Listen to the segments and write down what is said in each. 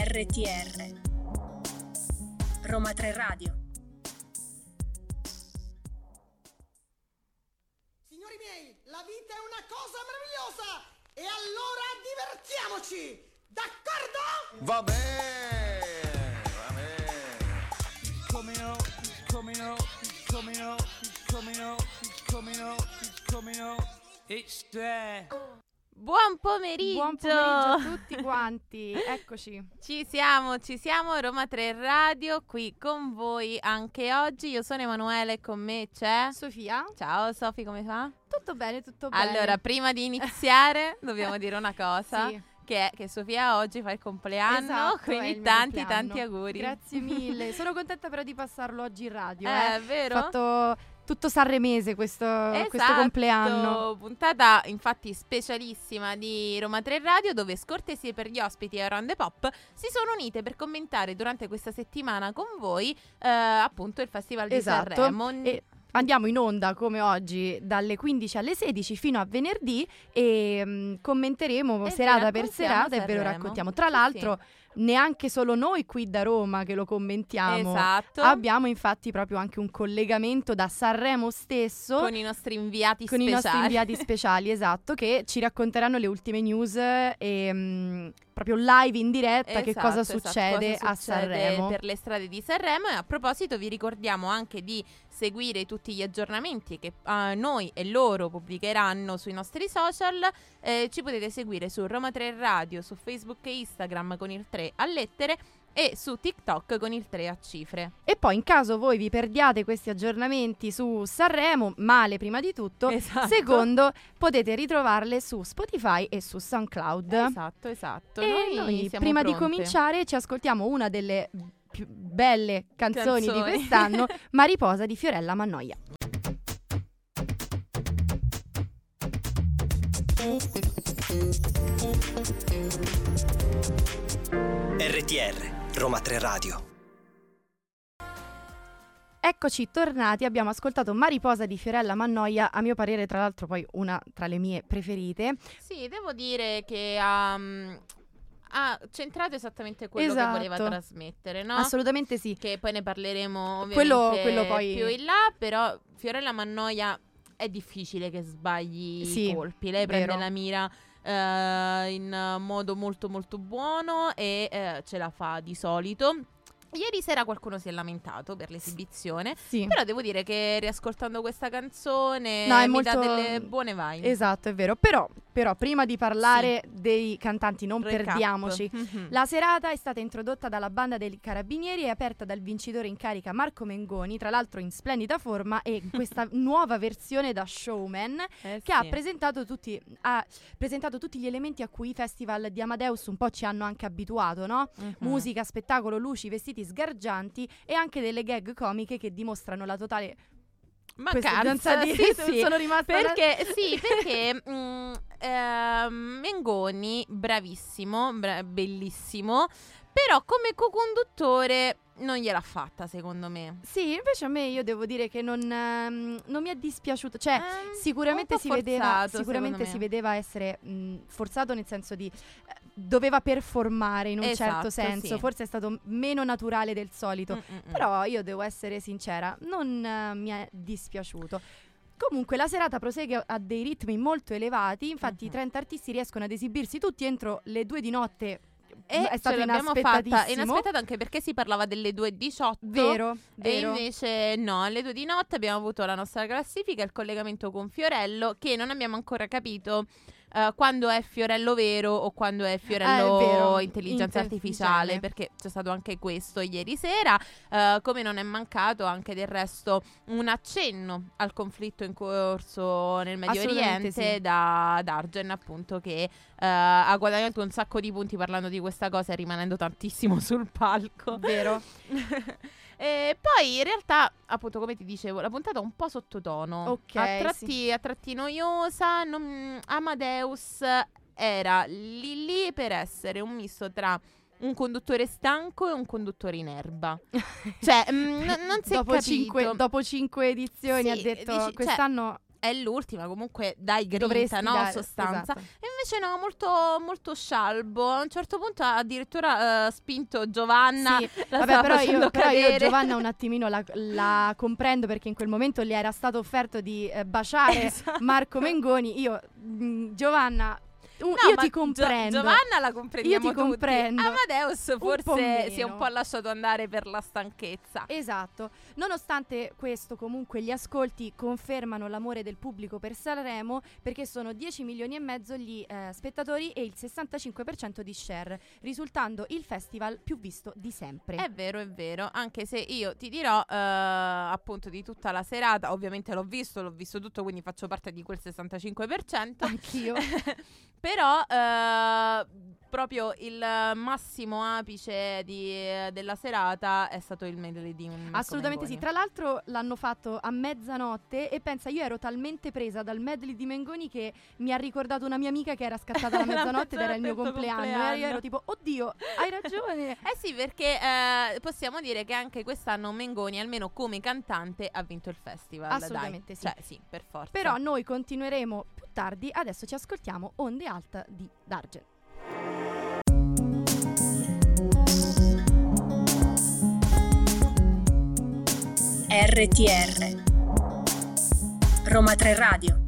RTR Roma 3 Radio Signori miei, la vita è una cosa meravigliosa e allora divertiamoci! D'accordo? Va bene, va bene. coming up, coming up, coming up, coming up, coming up, coming up. It's there. Buon pomeriggio! Buon pomeriggio a tutti quanti, eccoci. Ci siamo, ci siamo, Roma 3 Radio, qui con voi anche oggi. Io sono Emanuele e con me c'è... Sofia, Ciao Sofi, come va? tutto bene, tutto bene. Allora, prima di iniziare dobbiamo dire una cosa, Sì. che è che Sofia oggi fa il compleanno, Esatto, è quindi tanti tanti auguri. Grazie mille. Sono contenta però di passarlo oggi in radio. Eh, Eh, vero? Ho fatto tutto sanremese questo, questo Esatto, compleanno. puntata infatti specialissima di Roma 3 Radio dove scortesie per gli ospiti e Around the Pop si sono unite per commentare durante questa settimana con voi eh, appunto il Festival di Esatto. Sanremo. E andiamo in onda come oggi dalle 15 alle 16 fino a venerdì e mm, commenteremo E vi serata per serata e ve lo raccontiamo. Tra Sì, l'altro neanche solo noi qui da Roma che lo commentiamo. Esatto. Abbiamo infatti proprio anche un collegamento da Sanremo stesso con i nostri inviati con i speciali. nostri inviati speciali, esatto, che ci racconteranno le ultime news e mm, proprio live in diretta che Esatto, cosa esatto, succede cosa a succede Sanremo. per le strade di Sanremo e a proposito vi ricordiamo anche di seguire tutti gli aggiornamenti che eh, noi e loro pubblicheranno sui nostri social Eh, ci potete seguire su Roma 3 Radio su Facebook e Instagram con il 3 a lettere e su TikTok con il 3 a cifre E poi in caso voi vi perdiate questi aggiornamenti su Sanremo, male prima di tutto, Esatto. secondo potete ritrovarle su Spotify e su SoundCloud. esatto esatto E noi, noi, prima di pronte. cominciare ci ascoltiamo una delle più belle canzoni, Canzoni. di quest'anno, Mariposa di Fiorella Mannoia. RTR Roma 3 Radio. Eccoci tornati, abbiamo ascoltato Mariposa di Fiorella Mannoia, a mio parere tra l'altro poi una tra le mie preferite. Sì, devo dire che ha, mm, ha centrato esattamente quello Esatto. che voleva trasmettere, no? Assolutamente sì. che poi ne parleremo ovviamente Quello- quello poi- più in là, però Fiorella Mannoia è difficile che sbagli Sì, i colpi, lei prende vero. la mira eh, in modo molto molto buono e eh, ce la fa di solito. Ieri sera qualcuno si è lamentato per l'esibizione, Sì. però devo dire che riascoltando questa canzone No, è mi dà molto- delle buone vibes. Esatto, è vero. Però, però prima di parlare dei cantanti, non Recap. perdiamoci. Mhm. La serata è stata introdotta dalla banda dei carabinieri e aperta dal vincitore in carica Marco Mengoni, tra l'altro in splendida forma e questa nuova versione da showman Eh che ha sì. presentato tutti, ha presentato tutti gli elementi a cui i festival di Amadeus un po' ci hanno anche abituato, no? Mhm. Musica, spettacolo, luci, vestiti sgargianti e anche delle gag comiche che dimostrano la totale Mancanza, di sì, sì. sono rimasta Perché, sì, perché mm, ehm, Mengoni, bravissimo, bra- bellissimo, però come co-conduttore non gliel'ha fatta, secondo me. Sì, invece a me io devo dire che non, ehm, non mi è dispiaciuto. Cioè, Ehm, sicuramente, si, vedeva, forzato, sicuramente secondo si vedeva essere mh, forzato nel senso di eh, doveva performare in un Esatto, certo senso. sì. Forse è stato meno naturale del solito. Mm, mm, mm. Però io devo essere sincera, non eh, mi è dispiaciuto. Comunque la serata prosegue a dei ritmi molto elevati, infatti i Mhm. 30 artisti riescono ad esibirsi tutti entro le 2 di notte. E è stato inaspettatissimo. inaspettato anche perché si parlava delle 2.18. Vero, E vero. invece no, alle 2 di notte abbiamo avuto la nostra classifica, il collegamento con Fiorello, che non abbiamo ancora capito eh, quando è Fiorello vero o quando è Fiorello Ah, è vero, intelligenza artificiale. perché c'è stato anche questo ieri sera, eh, come non è mancato anche del resto un accenno al conflitto in corso nel Medio Oriente sì. da Dargen, appunto, che eh, ha guadagnato un sacco di punti parlando di questa cosa e rimanendo tantissimo sul palco. Vero. E pì in realtà, appunto, come ti dicevo, la puntata è un po' sottotono. Ok, a tratti, a tratti noiosa. non- Amadeus era lì lì per essere un misto tra un conduttore stanco e un conduttore in erba. Cioè, mm, n- non si è dopo, capito. cinque, dopo cinque edizioni Sì, ha detto dici- cioè, quest'anno è l'ultima, comunque dai grinta, Dovresti no? dare- Sostanza. esatto. E invece no, molto, molto scialbo. A un certo punto ha addirittura eh, spinto Giovanna. Sì, la Vabbè, però io, però io. Giovanna un attimino la, la comprendo perché in quel momento gli era stato offerto di eh, baciare Esatto. Marco Mengoni. Io, mh, Giovanna, un- No, io ti Gio- comprendo. Giovanna la comprendiamo Io ti tutti. comprendo. Amadeus Un forse si è un po' lasciato andare per la stanchezza. Esatto. Nonostante questo, comunque, gli ascolti confermano l'amore del pubblico per Sanremo perché sono 10 milioni e mezzo gli eh, spettatori e il 65% di share, risultando il festival più visto di sempre. È vero, è vero, anche se io ti dirò eh, appunto di tutta la serata, ovviamente l'ho visto, l'ho visto tutto, quindi faccio parte di quel 65%. Anch'io. Però eh, proprio il massimo apice di- della serata è stato il medley di un Assolutamente sì. Tra l'altro l'hanno fatto a mezzanotte e pensa, io ero talmente presa dal medley di Mengoni che mi ha ricordato una mia amica che era scattata alla La mezzanotte ed era il mio tuo compleanno. E io compleanno. ero tipo, oddio, hai ragione. Eh sì, perché eh, possiamo dire che anche quest'anno Mengoni, almeno come cantante, ha vinto il festival. dai. Assolutamente sì. Cioè, sì, per forza. Però noi continueremo più tardi. Adesso ci ascoltiamo Onde Alta di Dargen. RTR Roma 3 Radio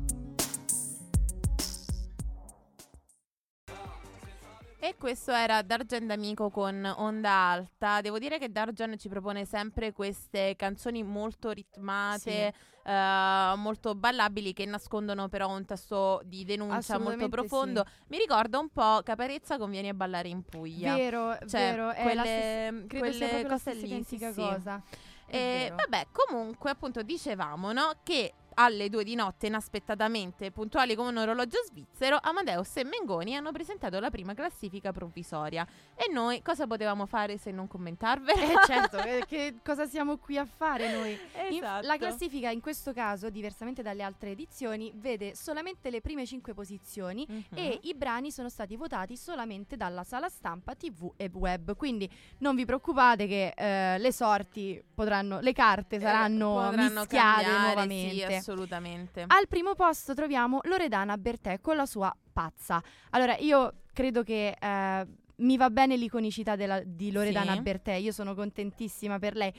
E questo era Dargen D'Amico con Onda Alta. Devo dire che Dargen ci propone sempre queste canzoni molto ritmate, eh, molto ballabili, che nascondono però un tasto di denuncia molto profondo. Mi ricorda un po' Caparezza conviene a ballare in Puglia. Vero, Cioè, vero. È la quelle, stessa- credo quelle sia proprio la cose stessa lì, identica sì, sì. cosa. È E vero. vabbè, comunque, appunto, dicevamo no, che alle due di notte, inaspettatamente, puntuali come un orologio svizzero, Amadeus e Mengoni hanno presentato la prima classifica provvisoria. E noi cosa potevamo fare se non commentarvela? Eh certo, eh, che cosa siamo qui a fare noi? In- Esatto. la classifica in questo caso, diversamente dalle altre edizioni, vede solamente le prime cinque posizioni Mhm. e i brani sono stati votati solamente dalla sala stampa, tv e web. Quindi non vi preoccupate che eh, le sorti potranno, le carte Eh, saranno potranno mischiate cambiare, nuovamente. Sì, assolutamente. Al primo posto troviamo Loredana Bertè con la sua pazza. Allora, io credo che eh, mi va bene l'iconicità della- di Loredana Sì. Bertè, io sono contentissima per lei,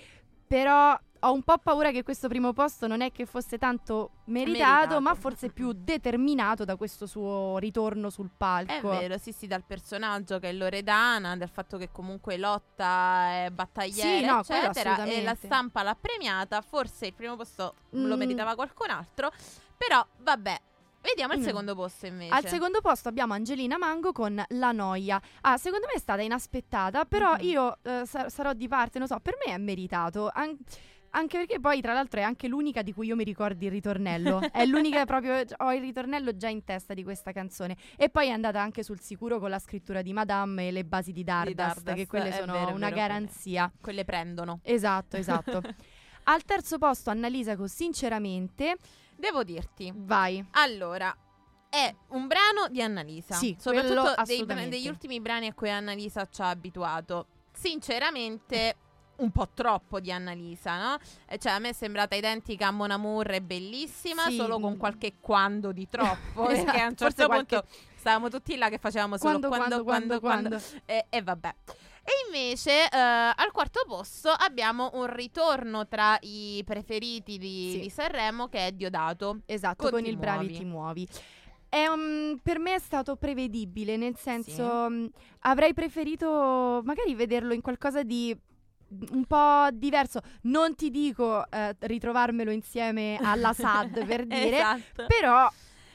però ho un po' paura che questo primo posto non è che fosse tanto meritato, Meritato. ma forse più determinato da questo suo ritorno sul palco. È vero, sì, sì, dal personaggio che è Loredana, dal fatto che comunque lotta, è battagliera, Sì, no, eccetera, e la stampa l'ha premiata, forse il primo posto lo Mm. meritava qualcun altro, però vabbè, vediamo il Mm. secondo posto invece. Al secondo posto abbiamo Angelina Mango con La Noia. Ah, secondo me è stata inaspettata, però Mhm. io eh, sa- sarò di parte, non so, per me è meritato. An- anche perché poi, tra l'altro, è anche l'unica di cui io mi ricordi il ritornello. è l'unica proprio. Ho il ritornello già in testa di questa canzone. E poi è andata anche sul sicuro con la scrittura di Madame e le basi di Dardust, Dardust, che quelle sono vero, una vero, garanzia. Quelle prendono. Esatto, esatto. Al terzo posto, Annalisa con Sinceramente. Devo dirti, Vai. allora, è un brano di Annalisa. Sì, soprattutto dei degli ultimi brani a cui Annalisa ci ha abituato. Sinceramente, un po' troppo di Annalisa, no? Eh, Cioè, a me è sembrata identica a Mon Amour, è bellissima, Sì, solo con qualche quando di troppo. Esatto, perché a un forse certo qualche- punto stavamo tutti là che facevamo solo Quando, quando, quando, quando, quando, quando. E, e vabbè. E invece eh, al quarto posto abbiamo un ritorno tra i preferiti di, Sì. di Sanremo che è Diodato. Esatto, Con con, il Bravi muovi. ti muovi. È un- per me è stato prevedibile, nel senso mh, avrei preferito magari vederlo in qualcosa di un po' diverso. Non ti dico eh, ritrovarmelo insieme alla SAD per dire, esatto. però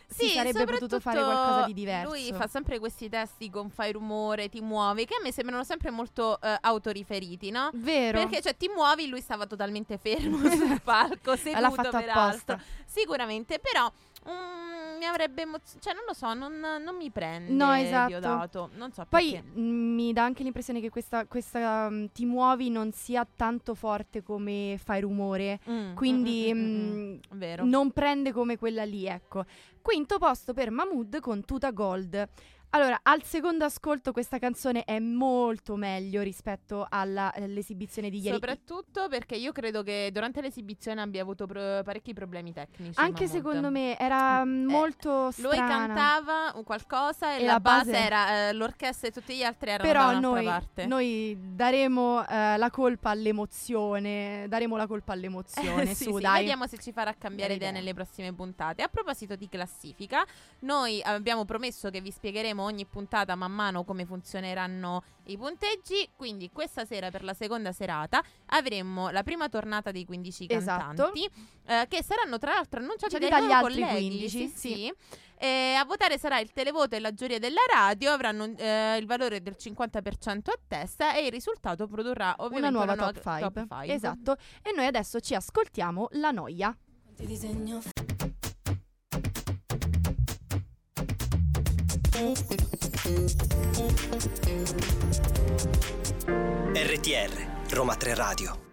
Sì, si sarebbe potuto fare qualcosa di diverso. Lui fa sempre questi testi con fai rumore, ti muovi, che a me sembrano sempre molto eh, autoriferiti, no? Vero. Perché cioè ti muovi, lui stava totalmente fermo sul palco, seduto L'ha fatto peraltro. apposta. Sicuramente, però mm, mi avrebbe emozionato, cioè non lo so, non, non mi prende No, esatto. Diodato, non so Poi perché. mi dà anche l'impressione che questa, questa mh, ti muovi non sia tanto forte come fai rumore. Mm, Quindi mm, mm, mm, mm. mh, Vero. non prende come quella lì, ecco. Quinto posto per Mahmood con Tuta Gold. Allora, al secondo ascolto questa canzone è molto meglio rispetto alla- all'esibizione di ieri. Soprattutto perché io credo che durante l'esibizione abbia avuto pro- parecchi problemi tecnici. Anche Mahmood. secondo me era mm, molto Lui strana. cantava un qualcosa e, E la, la base, base- era eh, l'orchestra e tutti gli altri erano da Però un'altra noi, parte. noi daremo eh, la colpa all'emozione. Daremo la colpa all'emozione. Eh, sì, su, sì, dai. Vediamo se ci farà cambiare idea. nelle prossime puntate. A proposito di classifica, noi abbiamo promesso che vi spiegheremo ogni puntata man mano come funzioneranno i punteggi. Quindi questa sera per la seconda serata avremo la prima tornata dei 15 Esatto. cantanti eh, che saranno tra l'altro annunciati Cioè, dai dagli loro altri colleghi. 15, Sì, sì. sì. E a votare sarà il televoto e la giuria della radio, avranno eh, il valore del 50% a testa e il risultato produrrà ovviamente una nuova una top 5. top five. Esatto. E noi adesso ci ascoltiamo la noia. RTR, Roma 3 Radio.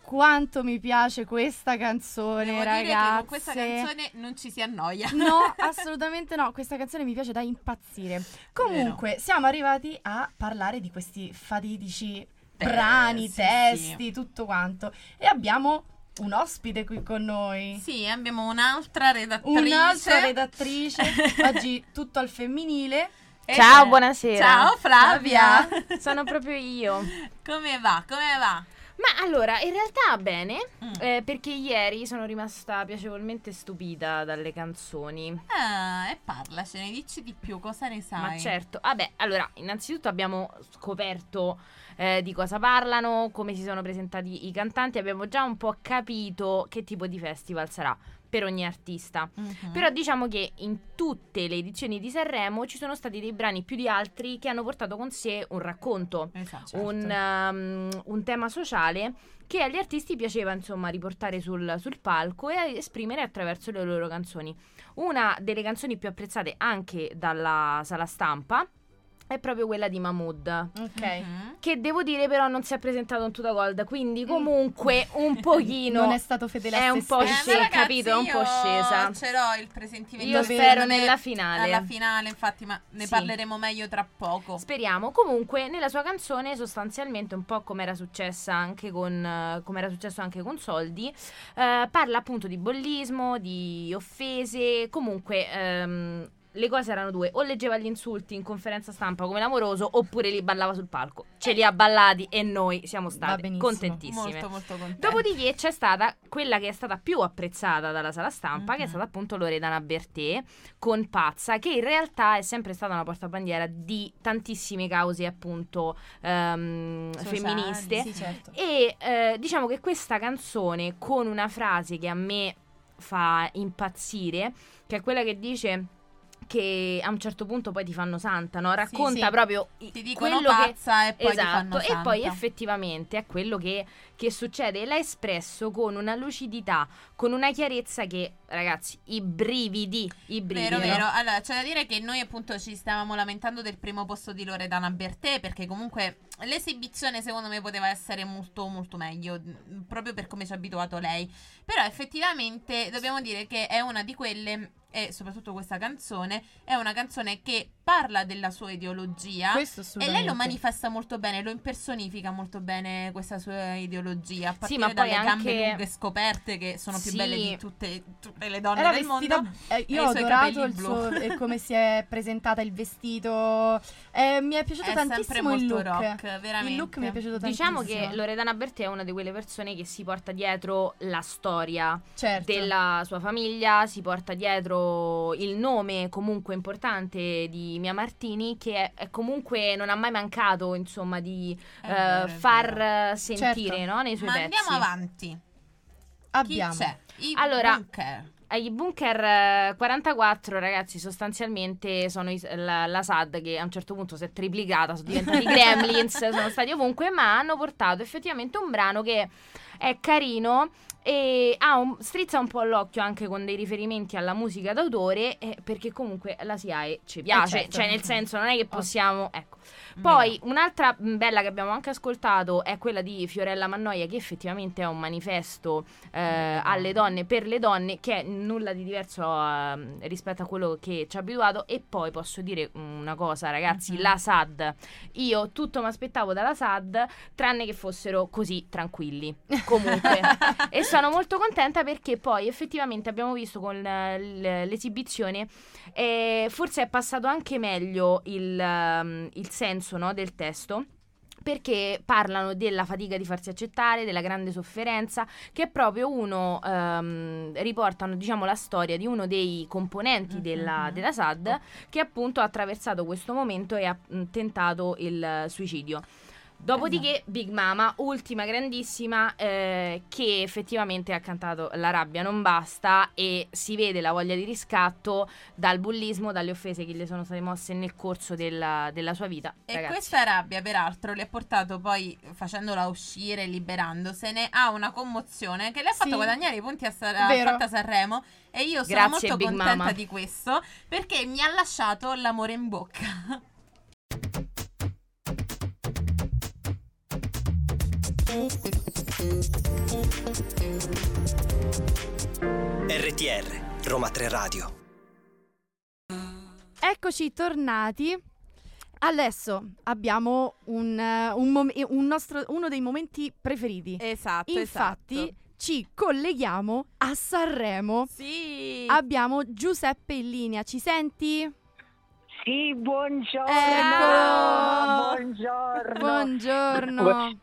Quanto mi piace questa canzone, Devo ragazze. dire che con questa canzone non ci si annoia. No, assolutamente no. Questa canzone mi piace da impazzire. Comunque, siamo arrivati a parlare di questi fatidici brani, sì, testi, tutto quanto. E abbiamo un ospite qui con noi. Sì, abbiamo un'altra redattrice. Un'altra redattrice, oggi tutto al femminile. E- Ciao, buonasera. Ciao Flavia. Sono proprio io. Come va? Come va? Ma allora, in realtà bene, Mm. eh, perché ieri sono rimasta piacevolmente stupita dalle canzoni. Ah, e parlacene, dici di più, cosa ne sai? Ma certo, vabbè, allora, innanzitutto abbiamo scoperto eh, di cosa parlano, come si sono presentati i cantanti, abbiamo già un po' capito che tipo di festival sarà per ogni artista. Mhm. Però diciamo che in tutte le edizioni di Sanremo ci sono stati dei brani più di altri che hanno portato con sé un racconto, Esatto. un, um, un tema sociale che agli artisti piaceva insomma riportare sul, sul palco e esprimere attraverso le loro canzoni. Una delle canzoni più apprezzate anche dalla sala stampa è proprio quella di Mahmood. Ok. Mhm. Che devo dire però non si è presentato in tutta gold, quindi comunque un pochino Non è stato fedele a è un po'. Eh, scesa, ragazzi, capito? È un po' io scesa. Ce l'ho il presentimento. Io spero me nella finale. Alla finale, infatti, ma ne Sì. parleremo meglio tra poco. Speriamo. Comunque, nella sua canzone, sostanzialmente, un po' come era successa anche con eh, come era successo anche con Soldi, eh, parla appunto di bollismo, di offese. Comunque. ehm, le cose erano due, o leggeva gli insulti in conferenza stampa come l'amoroso, oppure li ballava sul palco. Ce li ha ballati e noi siamo state benissimo. contentissime. Molto, molto contenta. Dopodiché c'è stata quella che è stata più apprezzata dalla sala stampa, che è Mhm. stata appunto Loredana Bertè con Pazza, che in realtà è sempre stata una portabandiera di tantissime cause appunto ehm, Sociali, femministe. Sì, certo. E eh, diciamo che questa canzone con una frase che a me fa impazzire, che è quella che dice che a un certo punto poi ti fanno santa, no? Racconta sì. proprio i- Ti dicono quello che pazza e poi esatto, e poi effettivamente è quello che, che succede. L'ha espresso con una lucidità, con una chiarezza che, ragazzi, i brividi, i brividi. Vero, vero. Allora, c'è da dire che noi appunto ci stavamo lamentando del primo posto di Loredana Bertè perché comunque l'esibizione secondo me poteva essere molto molto meglio, proprio per come ci ha abituato lei. Però effettivamente dobbiamo dire che è una di quelle e soprattutto questa canzone è una canzone che parla della sua ideologia e lei lo manifesta molto bene, lo impersonifica molto bene questa sua ideologia, a Sì, partire ma poi dalle gambe anche- lunghe scoperte che sono più Sì. belle di tutte, tutte le donne Era del vestita, mondo. eh, io i ho suoi adorato capelli il blu. suo, e come si è presentata il vestito. Eh, mi è piaciuto È sempre tantissimo il molto look. rock, veramente. Il look mi è piaciuto tantissimo. Diciamo che Loredana Bertè è una di quelle persone che si porta dietro la storia certo. della sua famiglia, si porta dietro il nome comunque importante di Mia Martini, che è, è comunque non ha mai mancato, insomma, di eh, vero, far eh, sentire Certo. no, nei suoi Ma pezzi. andiamo avanti. Abbiamo. Chi c'è? I Allora, Bunker. Agli bunker eh, 44, ragazzi, sostanzialmente sono i- la, la SAD che a un certo punto si è triplicata, sono diventati gremlins, sono stati ovunque, ma hanno portato effettivamente un brano che è carino e un- strizza un po' l'occhio anche con dei riferimenti alla musica d'autore eh, perché comunque la SIAE ci piace, certo. cioè nel senso non è che possiamo... Ecco. Poi un'altra mh, bella che abbiamo anche ascoltato è quella di Fiorella Mannoia che effettivamente è un manifesto eh, alle donne per le donne che è nulla di diverso ehm, rispetto a quello che ci ha abituato. E poi posso dire una cosa ragazzi la SAD io tutto mi aspettavo dalla SAD tranne che fossero così tranquilli comunque e sono molto contenta perché poi effettivamente abbiamo visto con eh, l'esibizione eh, forse è passato anche meglio il, ehm, il senso no, del testo perché parlano della fatica di farsi accettare, della grande sofferenza, che è proprio uno, ehm, riportano diciamo la storia di uno dei componenti della, della SAD che appunto ha attraversato questo momento e ha mh, tentato il suicidio. Dopodiché Big Mama, ultima grandissima, eh, che effettivamente ha cantato La rabbia non basta e si vede la voglia di riscatto dal bullismo, dalle offese che le sono state mosse nel corso della, della sua vita. E Ragazzi. questa rabbia, peraltro, le ha portato poi, facendola uscire, liberandosene, a una commozione che le ha fatto Sì. guadagnare i punti a, Sa- a Sanremo. E io sono Grazie, molto Big contenta Mama. di questo perché mi ha lasciato l'amore in bocca. RTR, Roma 3 Radio. Eccoci tornati. Adesso abbiamo un, eh, un mom- un nostro- uno dei momenti preferiti. Esatto, Infatti, esatto. ci colleghiamo a Sanremo. Sì. Abbiamo Giuseppe in linea. Ci senti? Sì, buongiorno. Eccolo. Buongiorno. Buongiorno.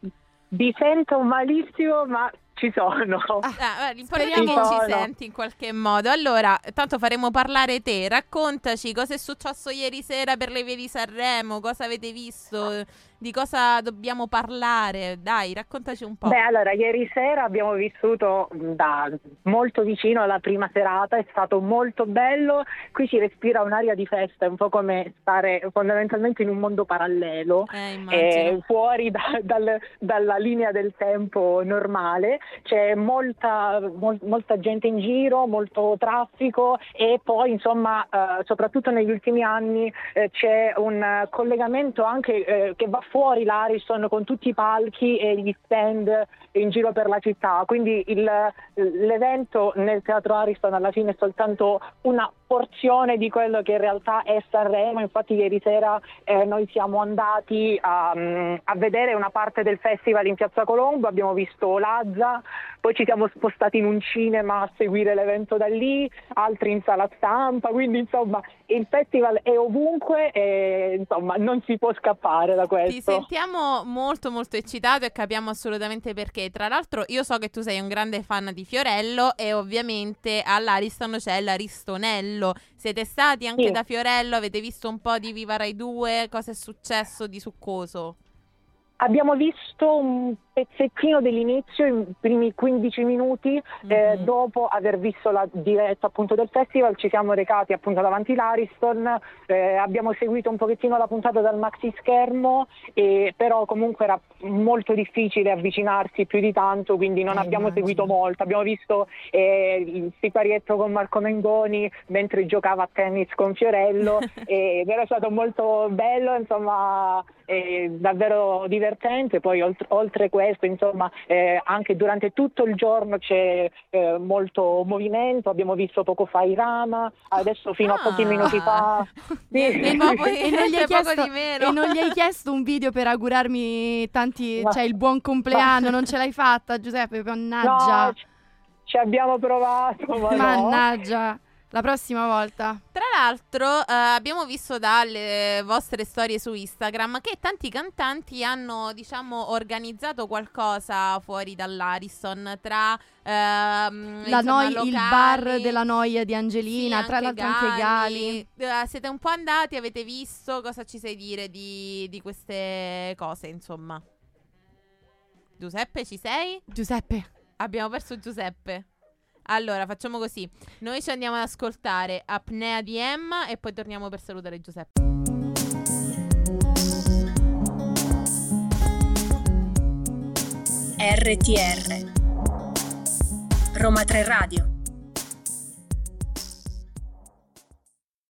Vi sento malissimo, ma ci sono. Ah, guarda, l'importante è che Speriamo- ci Sono. senti in qualche modo. Allora, tanto faremo parlare te. Raccontaci cosa è successo ieri sera per le vie di Sanremo, cosa avete visto, di cosa dobbiamo parlare. Dai, raccontaci un po'. Beh, allora, ieri sera abbiamo vissuto da molto vicino la prima serata, è stato molto bello. Qui si respira un'aria di festa, è un po' come stare fondamentalmente in un mondo parallelo. eh, eh, fuori da- dal- dalla linea del tempo normale, c'è molta, mol- molta gente in giro, molto traffico e poi insomma eh, soprattutto negli ultimi anni eh, c'è un collegamento anche eh, che va fuori l'Ariston con tutti i palchi e gli stand in giro per la città, quindi il- l'evento nel teatro Ariston alla fine è soltanto una porzione di quello che in realtà è Sanremo, infatti ieri sera eh, noi siamo andati a, mm, a vedere una parte del festival in Piazza Colombo, abbiamo visto Lazza, poi ci siamo spostati in un cinema a seguire l'evento da lì, altri in sala stampa, quindi insomma il festival è ovunque e insomma non si può scappare da questo. Ti sentiamo molto molto eccitato e capiamo assolutamente perché. Tra l'altro io so che tu sei un grande fan di Fiorello e ovviamente all'Ariston c'è l'Aristonello. Siete stati anche Sì. da Fiorello? Avete visto un po' di Viva Rai 2? Cosa è successo di succoso? Abbiamo visto un pezzettino dell'inizio, i primi 15 minuti, eh, Mhm. dopo aver visto la diretta appunto del festival ci siamo recati appunto davanti l'Ariston, eh, abbiamo seguito un pochettino la puntata dal maxi schermo, e, però comunque era molto difficile avvicinarsi più di tanto, quindi non Eh, abbiamo immagino. seguito molto. Abbiamo visto eh, il siparietto con Marco Mengoni mentre giocava a tennis con Fiorello ed era stato molto bello, insomma, eh, davvero divertente. Poi oltre, oltre questo, insomma, eh, anche durante tutto il giorno c'è eh, molto movimento. Abbiamo visto poco fa Irama, adesso fino a pochi Ah. minuti fa. Poco- e, non chiesto, e non gli hai chiesto un video per augurarmi tanti, Ma- cioè il buon compleanno, non ce l'hai fatta Giuseppe, mannaggia, No, ci- abbiamo provato, ma no. La prossima volta. Tra l'altro eh, abbiamo visto dalle vostre storie su Instagram che tanti cantanti hanno diciamo organizzato qualcosa fuori dall'Ariston tra ehm, La insomma, noi- il locali, bar della noia di Angelina, sì, tra l'altro anche Gali. Eh, siete un po' andati, avete visto cosa ci sai dire di, di queste cose insomma. Giuseppe ci sei? Giuseppe, Abbiamo perso Giuseppe. Allora, facciamo così. Noi ci andiamo ad ascoltare Apnea di Emma e poi torniamo per salutare Giuseppe. RTR Roma 3 Radio.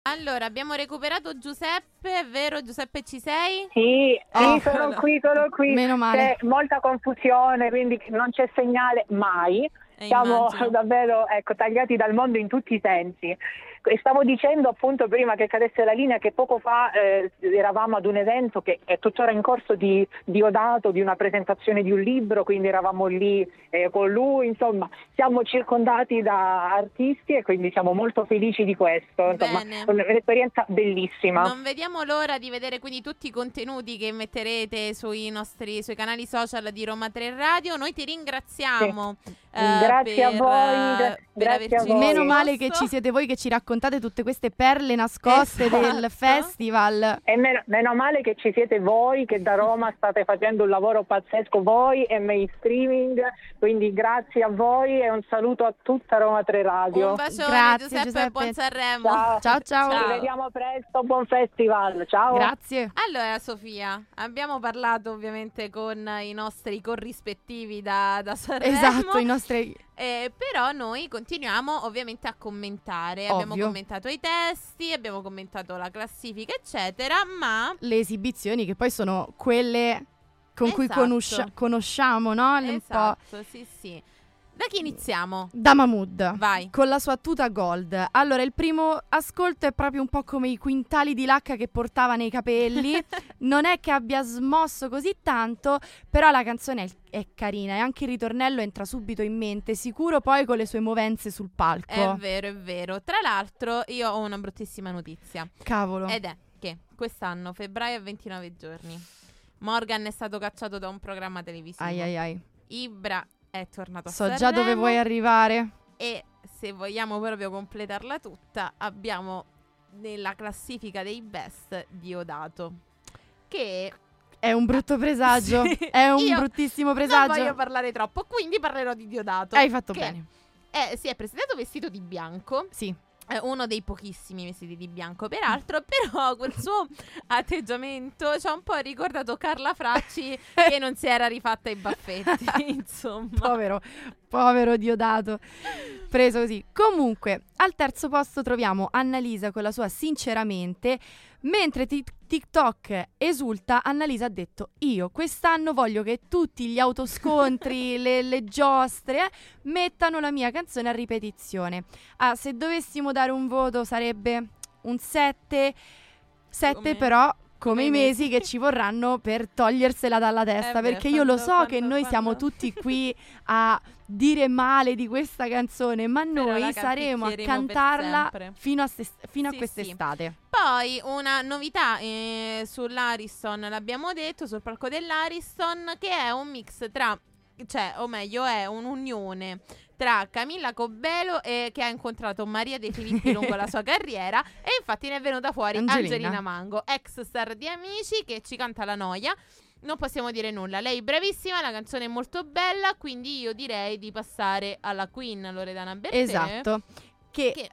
Allora, abbiamo recuperato Giuseppe, è vero Giuseppe ci sei? Sì, Oh. sì, sono qui, sono qui. Meno male. C'è molta confusione, quindi non c'è segnale mai. Eh, Siamo immagino. davvero ecco, tagliati dal mondo in tutti i sensi. E stavo dicendo appunto prima che cadesse la linea che poco fa eh, eravamo ad un evento che è tuttora in corso di Diodato, di una presentazione di un libro, quindi eravamo lì eh, con lui, insomma siamo circondati da artisti e quindi siamo molto felici di questo, insomma Bene. è un'esperienza bellissima. Non vediamo l'ora di vedere quindi tutti i contenuti che metterete sui nostri sui canali social di Roma 3 Radio. Noi ti ringraziamo. eh, Grazie a per, voi, eh, gra- per grazie a voi. Meno male che ci siete voi che ci raccontate tutte queste perle nascoste del Esatto. festival. E meno, meno male che ci siete voi che da Roma state facendo un lavoro pazzesco voi e mainstreaming, quindi grazie a voi e un saluto a tutta Roma 3 Radio. Un bacione Grazie, Giuseppe, Giuseppe. e buon Sanremo. Ciao. Ciao ciao. Ci vediamo presto, buon festival, ciao. Grazie. Allora Sofia, abbiamo parlato ovviamente con i nostri corrispettivi da, da Sanremo. Esatto, i nostri Eh, però noi continuiamo ovviamente a commentare. Abbiamo Ovvio. Commentato i testi, abbiamo commentato la classifica, eccetera. Ma le esibizioni che poi sono quelle con cui Esatto. conoscia- conosciamo, no? Po' esatto, sì, sì. Da chi iniziamo? da Mahmood. Vai. Con la sua tuta gold. Allora, il primo ascolto è proprio un po' come i quintali di lacca che portava nei capelli. non è che abbia smosso così tanto, però la canzone è, è carina e anche il ritornello entra subito in mente, sicuro poi con le sue movenze sul palco. È vero, è vero. Tra l'altro, io ho una bruttissima notizia. Cavolo. Ed è che quest'anno, febbraio, ha 29 giorni. Morgan è stato cacciato da un programma televisivo. Ai ai ai. Ibra è tornato a So già Sanremo dove vuoi arrivare. E se vogliamo proprio completarla tutta, abbiamo nella classifica dei best Diodato. Che È un brutto presagio. Sì. È un Io bruttissimo non presagio. voglio parlare troppo, quindi parlerò di Diodato. Hai fatto bene. è- si è presentato vestito di bianco. Sì. È uno dei pochissimi vestiti di bianco, peraltro, però quel suo atteggiamento ci ha un po' ricordato Carla Fracci che non si era rifatta i baffetti, insomma. Povero, povero Diodato. Preso così. Comunque, al terzo posto troviamo Annalisa con la sua Sinceramente. Mentre Tik- TikTok esulta, Annalisa ha detto: Io quest'anno voglio che tutti gli autoscontri, le, le giostre, eh, mettano la mia canzone a ripetizione. Ah, se dovessimo dare un voto sarebbe un 7. 7 Come- però come i mesi che ci vorranno per togliersela dalla testa. Eh beh, perché io lo quando- so che quando- noi siamo quando- tutti qui a dire male di questa canzone, ma Però noi saremo a cantarla fino a, se- fino a Sì, quest'estate. Poi una novità eh, sull'Ariston, l'abbiamo detto, sul palco dell'Ariston, che è un mix tra, cioè, o meglio, è un'unione tra Camilla Cobbelo e che ha incontrato Maria De Filippi lungo la sua carriera e infatti ne è venuta fuori Angelina. Angelina, Mango, ex star di Amici che ci canta la noia. Non possiamo dire nulla, lei è bravissima, la canzone è molto bella, quindi io direi di passare alla Queen Loredana Bertè. Esatto. Che, Che,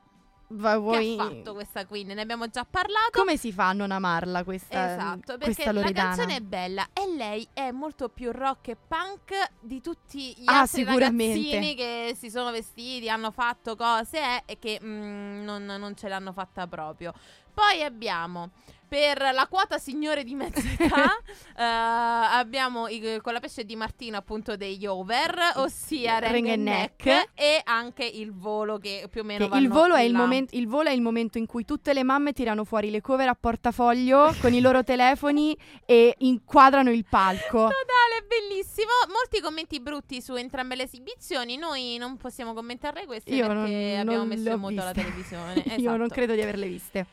va- che vuoi- ha fatto questa Queen? Ne abbiamo già parlato. Come si fa a non amarla questa, Esatto, perché questa la canzone è bella e lei è molto più rock e punk di tutti gli Ah, altri ragazzini che si sono vestiti, hanno fatto cose eh, e che mm, non, non ce l'hanno fatta proprio. Poi abbiamo per la quota signore di mezza età eh, abbiamo i- con la pesce di Martino appunto degli over, ossia Ring, Ring and and neck, Neck. e anche il volo che più o meno Che il, vanno volo è il, là. il volo è il momento in cui tutte le mamme tirano fuori le cover a portafoglio con i loro telefoni e inquadrano il palco. Totale, bellissimo. Molti commenti brutti su entrambe le esibizioni. Noi non possiamo commentare queste Io perché non, abbiamo non messo le ho in moto la viste. televisione. Io non Esatto. credo di averle viste.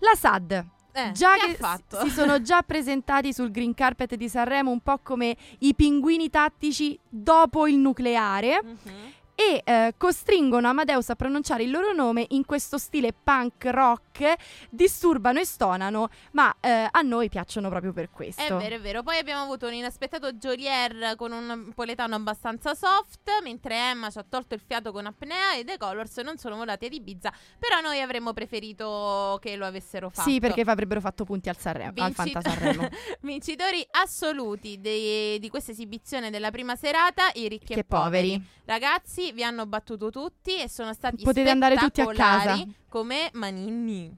La SAD. Eh, già che che si sono già presentati sul green carpet di Sanremo un po' come i pinguini tattici dopo il nucleare Mhm. E eh, costringono Amadeus a pronunciare il loro nome in questo stile punk rock, disturbano e stonano, ma eh, a noi piacciono proprio per questo. È vero, è vero. Poi abbiamo avuto un inaspettato Jolier con un napoletano abbastanza soft, mentre Emma ci ha tolto il fiato con apnea e The Colors non sono volati ad Ibiza, però noi avremmo preferito che lo avessero fatto. Sì, perché avrebbero fatto punti al, Sanremo, al Vinci- Fanta Sanremo. Vincitori assoluti dei- di questa esibizione della prima serata, i ricchi che e poveri. poveri. Ragazzi, Vi hanno battuto tutti e sono stati Potete andare tutti a casa. come Manini.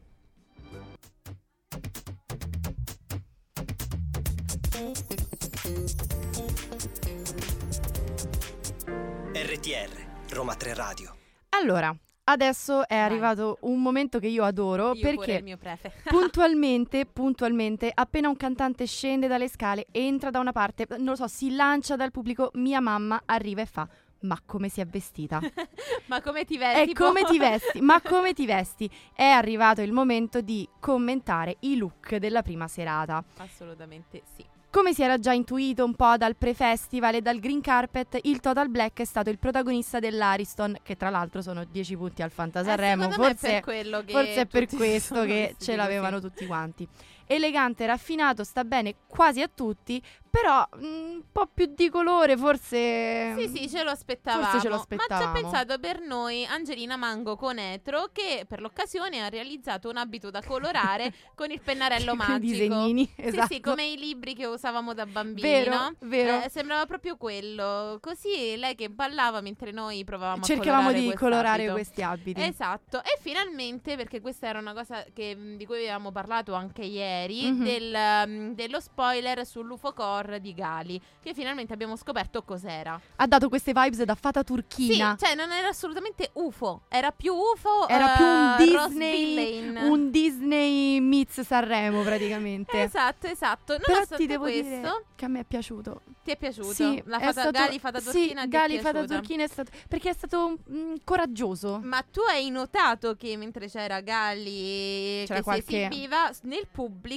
RTR, Roma 3 Radio. Allora, adesso è arrivato un momento che io adoro Io pure perché il mio prefe. puntualmente, puntualmente, appena un cantante scende dalle scale, entra da una parte, non lo so, si lancia dal pubblico, mia mamma arriva e fa ma come si è vestita? Ma come ti vesti? E tipo? come ti vesti? Ma come ti vesti? È arrivato il momento di commentare i look della prima serata. Assolutamente sì. Come si era già intuito un po' dal pre-festival e dal green carpet, il Total Black è stato il protagonista dell'Ariston, che tra l'altro sono 10 punti al Fantasanremo. Eh, è forse per forse è per questo che ce l'avevano tutti quanti. Elegante, raffinato, sta bene quasi a tutti, però mm, un po' più di colore forse... Sì, sì, ce lo aspettavamo. Forse ce lo Ma ci ha aspettavamo. pensato per noi Angelina Mango Conetro che per l'occasione ha realizzato un abito da colorare con il pennarello Con i magico. disegnini, Sì, esatto. sì, come i libri che usavamo da bambini, Vero, no? vero. Eh, sembrava proprio quello. Così lei che ballava mentre noi provavamo Cercavamo a colorare di colorare abito. questi abiti. Esatto, e finalmente, perché questa era una cosa che- di cui avevamo parlato anche ieri, Mhm. del, um, dello spoiler sull'UFO Core di Gali, che finalmente abbiamo scoperto cos'era. Ha dato queste vibes da fata turchina. Sì, cioè non era assolutamente UFO, era più UFO. Era più un eh, Disney, un Disney meets Sanremo praticamente. Esatto, esatto. Però Nonostante ti devo questo, dire che a me è piaciuto. ti è piaciuto? Sì, La fata, stato- Gali Fata sì, Turchina ti Gali è Fata? Turchina è stato perché è stato mm, coraggioso. Ma tu hai notato che mentre c'era Galli C'era che qualche- si esibiva nel pubblico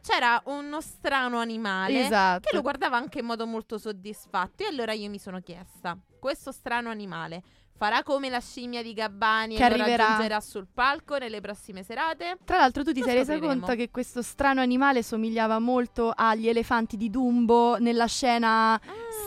c'era uno strano animale Esatto. che lo guardava anche in modo molto soddisfatto e allora io mi sono chiesta, questo strano animale farà come la scimmia di Gabbani Che e lo arriverà. raggiungerà sul palco nelle prossime serate? Tra l'altro tu ti Lo sei resa conto che questo strano animale somigliava molto agli elefanti di Dumbo nella scena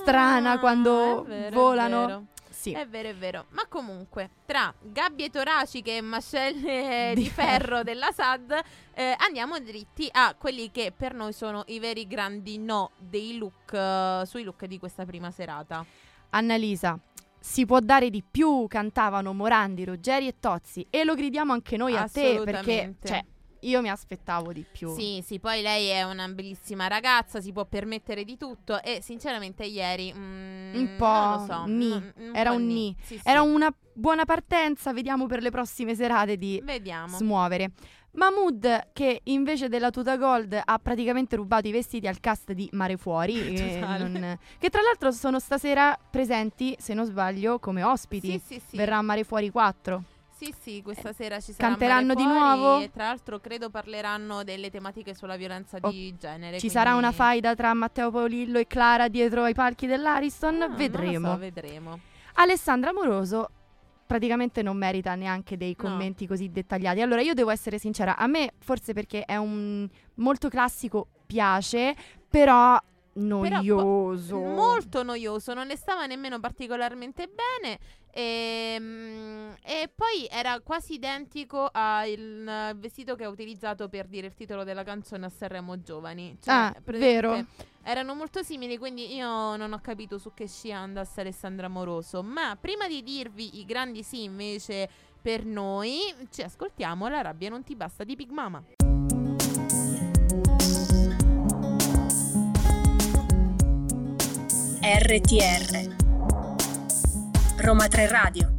strana Ah, quando è vero, volano. Sì. È vero, è vero. Ma comunque, tra gabbie toraciche e mascelle Di di, ferro della SAD, eh, andiamo dritti a quelli che per noi sono i veri grandi no dei look, eh, sui look di questa prima serata. Annalisa, si può dare di più, cantavano Morandi, Ruggeri e Tozzi e lo gridiamo anche noi a te perché cioè, io mi aspettavo di più. Sì, sì, poi lei è una bellissima ragazza, si può permettere di tutto e sinceramente ieri... mm, Un po' non lo so, ni. un- un Era po' un ni. Sì, sì. Era una buona partenza, vediamo per le prossime serate di Vediamo. smuovere. Mahmood, che invece della tuta gold ha praticamente rubato i vestiti al cast di Mare Fuori, eh, non- che tra l'altro sono stasera presenti, se non sbaglio, come ospiti. Sì, sì, sì. Verrà a Mare Fuori 4. Sì, sì, questa sera ci sarà canteranno di nuovo? E tra l'altro credo parleranno delle tematiche sulla violenza Oh, di genere. Ci sarà una quindi- faida tra Matteo Paolillo e Clara dietro ai palchi dell'Ariston? Ah, vedremo. so, vedremo. Alessandra Moroso praticamente non merita neanche dei No. commenti così dettagliati. Allora io devo essere sincera, a me forse perché è un molto classico piace, però noioso. Molto noioso, non ne stava nemmeno particolarmente bene. ehm, E, poi era quasi identico al vestito che ha utilizzato per dire il titolo della canzone a Sanremo Giovani. Cioè, Ah, vero. Erano molto simili, quindi io non ho capito su che scia andasse Alessandra Moroso. Ma prima di dirvi i grandi sì invece per noi, ci ascoltiamo La rabbia non ti basta di Big Mama. RTR Roma 3 Radio.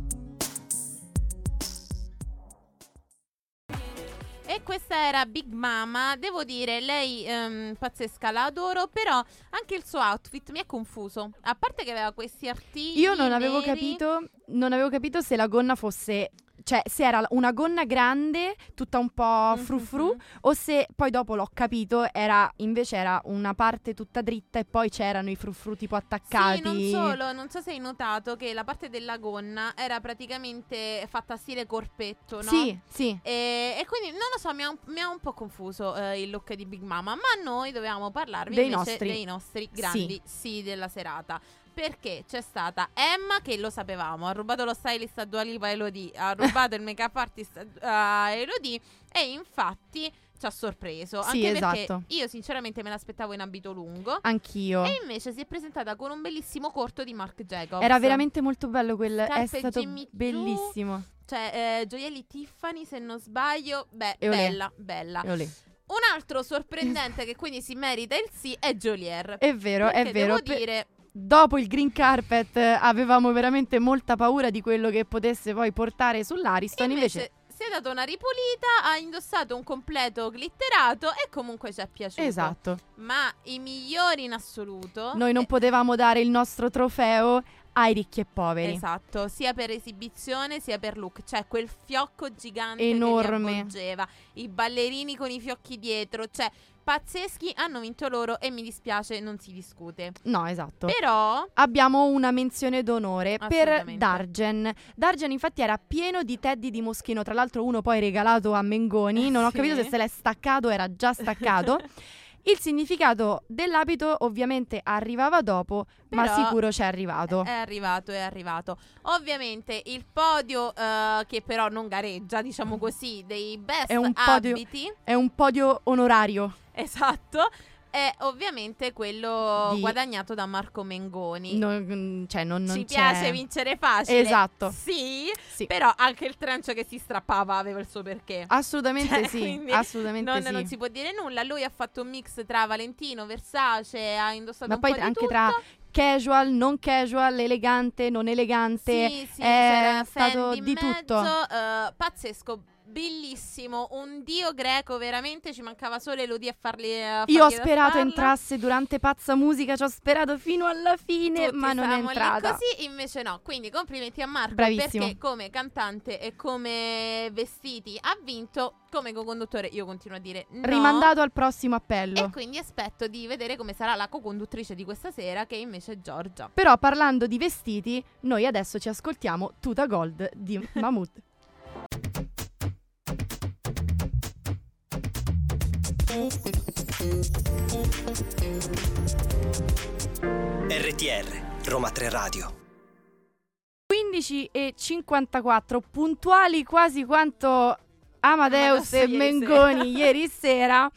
E questa era Big Mama, devo dire, lei ehm, pazzesca, la adoro, però anche il suo outfit mi ha confuso. A parte che aveva questi artigli Io non avevo neri- capito, non avevo capito se la gonna fosse cioè se era una gonna grande, tutta un po' frufru, o se poi dopo l'ho capito, era invece era una parte tutta dritta e poi c'erano i frufru tipo attaccati. Sì, non solo, non so se hai notato che la parte della gonna era praticamente fatta stile corpetto, no? Sì, sì. E, e quindi non lo so, mi ha un, mi ha un po' confuso eh, il look di Big Mama, ma noi dovevamo parlarvi Dei invece nostri. dei nostri grandi sì. della serata. Perché c'è stata Emma, che lo sapevamo, ha rubato lo stylist a Dua Lipa Elodie, ha rubato il make-up artist a Elodie e infatti ci ha sorpreso. Sì, anche esatto. perché io sinceramente me l'aspettavo in abito lungo. Anch'io. E invece si è presentata con un bellissimo corto di Mark Jacobs. Era veramente molto bello quel. È Scarpe stato Jimmy bellissimo. Cioè, eh, gioielli Tiffany, se non sbaglio. Beh, E olè. bella, bella. E olè. Un altro sorprendente che quindi si merita il sì è Jolier. È vero, è vero. Devo Pe- dire, Dopo il green carpet eh, avevamo veramente molta paura di quello che potesse poi portare sull'Ariston. invece, Invece, si è dato una ripulita, ha indossato un completo glitterato e comunque ci è piaciuto. esatto. Ma i migliori in assoluto. Noi non eh, potevamo dare il nostro trofeo ai ricchi e poveri. Esatto, sia per esibizione sia per look. Cioè, quel fiocco gigante Enorme. che li avvolgeva, i ballerini con i fiocchi dietro. Cioè, pazzeschi, hanno vinto loro e mi dispiace, non si discute. No, esatto. Però. Abbiamo una menzione d'onore per. Dargen. Dargen infatti era pieno di teddy di Moschino, tra l'altro uno poi regalato a Mengoni, non ho Sì. capito se se l'è staccato, era già staccato. Il significato dell'abito ovviamente arrivava dopo, ma Però sicuro c'è arrivato. È arrivato, è arrivato. Ovviamente il podio, eh, che però non gareggia, diciamo così, dei best È un podio- abiti. È un podio onorario. Esatto. È ovviamente quello Di- guadagnato da Marco Mengoni. Non, cioè, non, non Ci c'è- piace vincere facile. Esatto. Sì, Sì. però anche il trench che si strappava aveva il suo perché. Assolutamente Cioè, sì, assolutamente non, sì. non si può dire nulla. Lui ha fatto un mix tra Valentino, Versace, ha indossato Ma un poi anche tutto. tra casual, non casual, elegante, non elegante. Sì, sì, è stato di mezzo, tutto. eh, pazzesco, bellissimo, un dio greco veramente, ci mancava solo Elodie a farli a Io ho sperato entrasse durante Pazza Musica, ci ho sperato fino alla fine, Tutti ma non è entrata. così, invece no. Quindi complimenti a Marco Bravissimo. perché come cantante e come vestiti ha vinto, come co-conduttore io continuo a dire no. Rimandato al prossimo appello. E quindi aspetto di vedere come sarà la co-conduttrice di questa sera che invece è Giorgia. Però parlando di vestiti, noi adesso ci ascoltiamo Tuta Gold di Mahmood. RTR, Roma 3 Radio. 15 e 54, puntuali quasi quanto Amadeus e Mengoni ieri sera.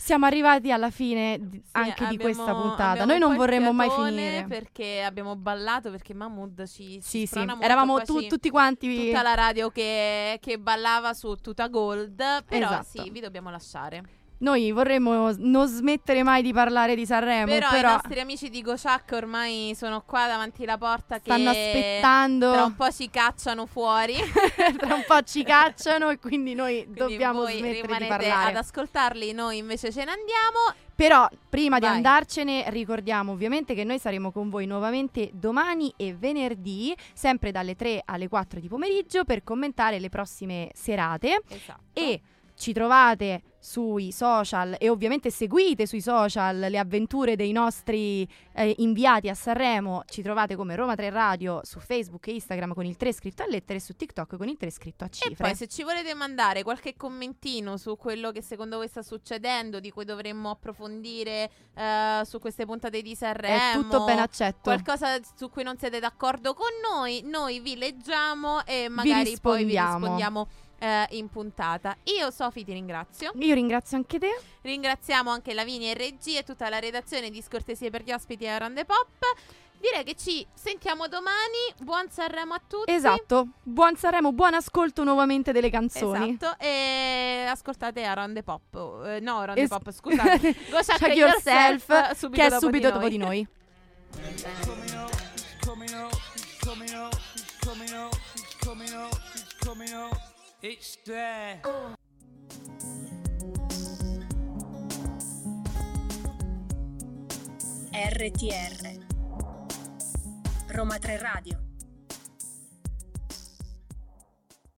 Siamo arrivati alla fine di- anche di abbiamo- questa puntata. abbiamo Noi un non po' il vorremmo mai fiatone finire. Perché abbiamo ballato, perché Mahmood ci, Sì, sì, sprona molto, eravamo tu- ci- tutti quanti. Tutta la radio che, che ballava su Tuta Gold. Però Esatto. sì, vi dobbiamo lasciare. Noi vorremmo non smettere mai di parlare di Sanremo, Però, però, i nostri amici di Gociac ormai sono qua davanti alla porta che stanno aspettando. Tra un po' ci cacciano fuori. tra un po' ci cacciano e quindi noi Quindi dobbiamo smettere di parlare. ad ascoltarli, noi invece ce ne andiamo. Però prima di Vai. andarcene ricordiamo ovviamente che noi saremo con voi nuovamente domani e venerdì, sempre dalle 3 alle 4 di pomeriggio per commentare le prossime serate Esatto. e ci trovate sui social e ovviamente seguite sui social le avventure dei nostri eh, inviati a Sanremo. Ci trovate come Roma 3 Radio su Facebook e Instagram con il 3 scritto a lettere e su TikTok con il 3 scritto a E cifre. poi se ci volete mandare qualche commentino su quello che secondo voi sta succedendo, di cui dovremmo approfondire eh, su queste puntate di Sanremo, È tutto ben accetto. qualcosa su cui non siete d'accordo con noi, noi vi leggiamo e magari poi vi rispondiamo. Eh, in puntata. Io Sofi ti ringrazio. Io ringrazio anche te. Ringraziamo anche Lavinia e Regia e tutta la redazione di Scortesie per gli ospiti a Rande Pop. Direi che ci sentiamo domani. Buon Sanremo a tutti. Esatto. Buon Sanremo, buon ascolto nuovamente delle canzoni. Esatto, e ascoltate Around the Pop. Eh, no, Around the Es- Pop, scusate. Go check, Check yourself, yourself, subito che è dopo subito di dopo noi. di noi. coming It's there. RTR Roma 3 Radio